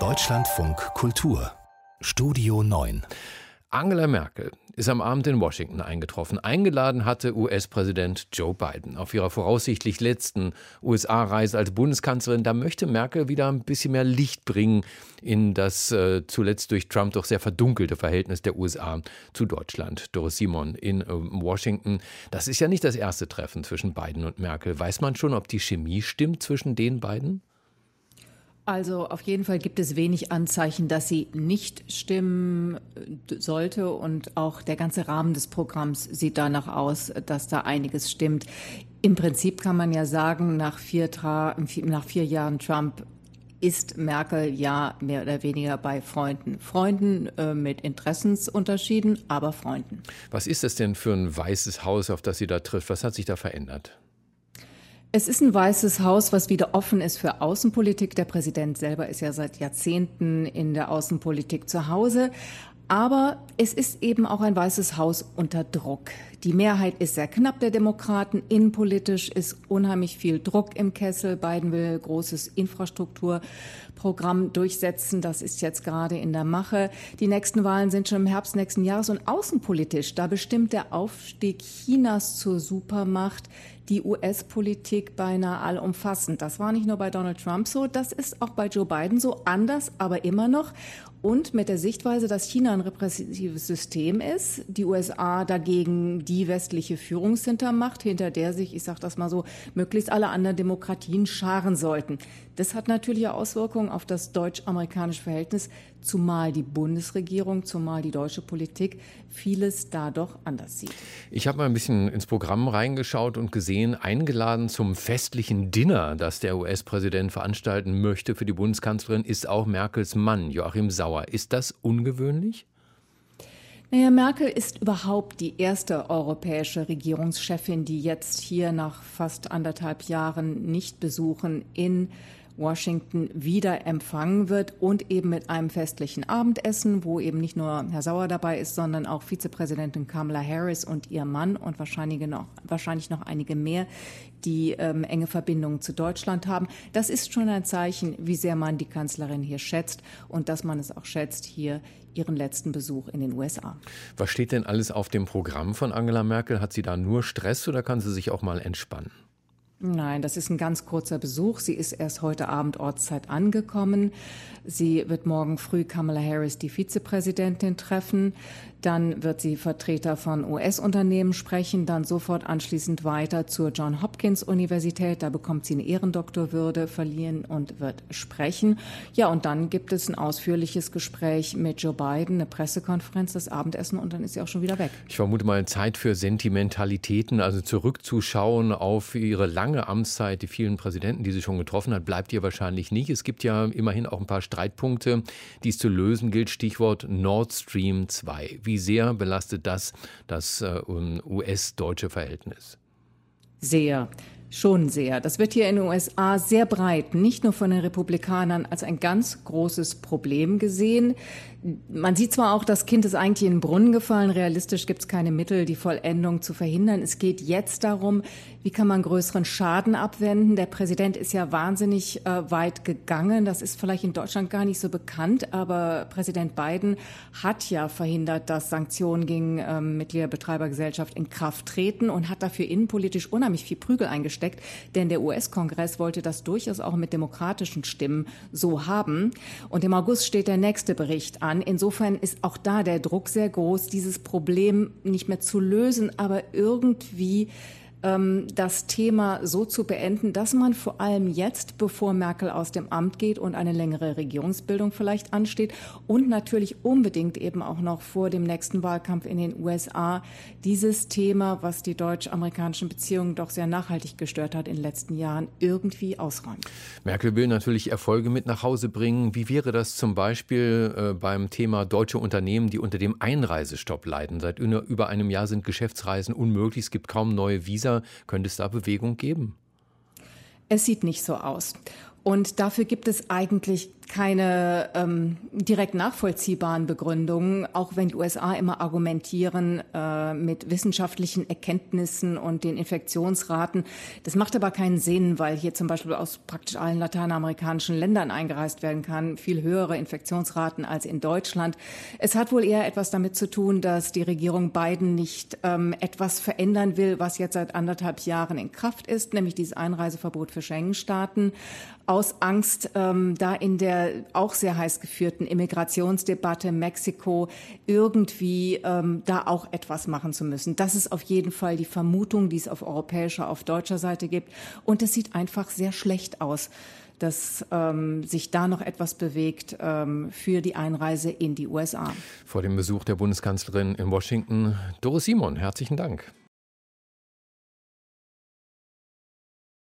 Deutschlandfunk Kultur Studio 9 Angela Merkel ist am Abend in Washington eingetroffen. Eingeladen hatte US-Präsident Joe Biden auf ihrer voraussichtlich letzten USA-Reise als Bundeskanzlerin. Da möchte Merkel wieder ein bisschen mehr Licht bringen in das äh, zuletzt durch Trump doch sehr verdunkelte Verhältnis der USA zu Deutschland. Doris Simon in äh, Washington. Das ist ja nicht das erste Treffen zwischen Biden und Merkel. Weiß man schon, ob die Chemie stimmt zwischen den beiden? Also auf jeden Fall gibt es wenig Anzeichen, dass sie nicht stimmen sollte und auch der ganze Rahmen des Programms sieht danach aus, dass da einiges stimmt. Im Prinzip kann man ja sagen, nach vier, nach vier Jahren Trump ist Merkel ja mehr oder weniger bei Freunden. Freunden äh, mit Interessensunterschieden, aber Freunden. Was ist das denn für ein weißes Haus, auf das sie da trifft? Was hat sich da verändert? Es ist ein weißes Haus, was wieder offen ist für Außenpolitik. Der Präsident selber ist ja seit Jahrzehnten in der Außenpolitik zu Hause. Aber es ist eben auch ein weißes Haus unter Druck. Die Mehrheit ist sehr knapp der Demokraten. Innenpolitisch ist unheimlich viel Druck im Kessel. Biden will großes Infrastrukturprogramm durchsetzen. Das ist jetzt gerade in der Mache. Die nächsten Wahlen sind schon im Herbst nächsten Jahres. Und außenpolitisch, da bestimmt der Aufstieg Chinas zur Supermacht die US-Politik beinahe allumfassend. Das war nicht nur bei Donald Trump so, das ist auch bei Joe Biden so, anders, aber immer noch. Und mit der Sichtweise, dass China ein repressives System ist, die USA dagegen die westliche Führungshintermacht, hinter der sich, ich sage das mal so, möglichst alle anderen Demokratien scharen sollten. Das hat natürlich Auswirkungen auf das deutsch-amerikanische Verhältnis, zumal die Bundesregierung, zumal die deutsche Politik vieles da doch anders sieht. Ich habe mal ein bisschen ins Programm reingeschaut und gesehen, eingeladen zum festlichen Dinner, das der US-Präsident veranstalten möchte für die Bundeskanzlerin, ist auch Merkels Mann, Joachim Sauer. Ist das ungewöhnlich? Naja, Merkel ist überhaupt die erste europäische Regierungschefin, die jetzt hier nach fast anderthalb Jahren nicht besuchen in Washington wieder empfangen wird und eben mit einem festlichen Abendessen, wo eben nicht nur Herr Sauer dabei ist, sondern auch Vizepräsidentin Kamala Harris und ihr Mann und wahrscheinlich noch, wahrscheinlich noch einige mehr, die ähm, enge Verbindungen zu Deutschland haben. Das ist schon ein Zeichen, wie sehr man die Kanzlerin hier schätzt und dass man es auch schätzt, hier ihren letzten Besuch in den USA. Was steht denn alles auf dem Programm von Angela Merkel? Hat sie da nur Stress oder kann sie sich auch mal entspannen? Nein, das ist ein ganz kurzer Besuch. Sie ist erst heute Abend Ortszeit angekommen. Sie wird morgen früh Kamala Harris, die Vizepräsidentin, treffen. Dann wird sie Vertreter von US-Unternehmen sprechen, dann sofort anschließend weiter zur John Hopkins Universität. Da bekommt sie eine Ehrendoktorwürde verliehen und wird sprechen. Ja, und dann gibt es ein ausführliches Gespräch mit Joe Biden, eine Pressekonferenz, das Abendessen und dann ist sie auch schon wieder weg. Ich vermute mal Zeit für Sentimentalitäten, also zurückzuschauen auf ihre lange Amtszeit, die vielen Präsidenten, die sie schon getroffen hat, bleibt ihr wahrscheinlich nicht. Es gibt ja immerhin auch ein paar Streitpunkte, die es zu lösen gilt. Stichwort Nord Stream 2. Wie sehr belastet das das äh, US-deutsche Verhältnis? Sehr. Schon sehr. Das wird hier in den USA sehr breit, nicht nur von den Republikanern, als ein ganz großes Problem gesehen. Man sieht zwar auch, das Kind ist eigentlich in den Brunnen gefallen. Realistisch gibt es keine Mittel, die Vollendung zu verhindern. Es geht jetzt darum, wie kann man größeren Schaden abwenden. Der Präsident ist ja wahnsinnig äh, weit gegangen. Das ist vielleicht in Deutschland gar nicht so bekannt, aber Präsident Biden hat ja verhindert, dass Sanktionen gegen ähm, Mitglieder in Kraft treten und hat dafür innenpolitisch unheimlich viel Prügel eingesteckt. Denn der US-Kongress wollte das durchaus auch mit demokratischen Stimmen so haben. Und im August steht der nächste Bericht an. Insofern ist auch da der Druck sehr groß, dieses Problem nicht mehr zu lösen, aber irgendwie das Thema so zu beenden, dass man vor allem jetzt, bevor Merkel aus dem Amt geht und eine längere Regierungsbildung vielleicht ansteht und natürlich unbedingt eben auch noch vor dem nächsten Wahlkampf in den USA dieses Thema, was die deutsch-amerikanischen Beziehungen doch sehr nachhaltig gestört hat in den letzten Jahren, irgendwie ausräumt. Merkel will natürlich Erfolge mit nach Hause bringen. Wie wäre das zum Beispiel äh, beim Thema deutsche Unternehmen, die unter dem Einreisestopp leiden? Seit über einem Jahr sind Geschäftsreisen unmöglich. Es gibt kaum neue Visa könnte es da Bewegung geben? Es sieht nicht so aus. Und dafür gibt es eigentlich keine ähm, direkt nachvollziehbaren Begründungen, auch wenn die USA immer argumentieren äh, mit wissenschaftlichen Erkenntnissen und den Infektionsraten. Das macht aber keinen Sinn, weil hier zum Beispiel aus praktisch allen lateinamerikanischen Ländern eingereist werden kann, viel höhere Infektionsraten als in Deutschland. Es hat wohl eher etwas damit zu tun, dass die Regierung Biden nicht ähm, etwas verändern will, was jetzt seit anderthalb Jahren in Kraft ist, nämlich dieses Einreiseverbot für Schengen-Staaten aus Angst, ähm, da in der auch sehr heiß geführten Immigrationsdebatte Mexiko irgendwie ähm, da auch etwas machen zu müssen. Das ist auf jeden Fall die Vermutung, die es auf europäischer, auf deutscher Seite gibt. Und es sieht einfach sehr schlecht aus dass ähm, sich da noch etwas bewegt ähm, für die Einreise in die USA. Vor dem Besuch der Bundeskanzlerin in Washington, Doris Simon, herzlichen Dank.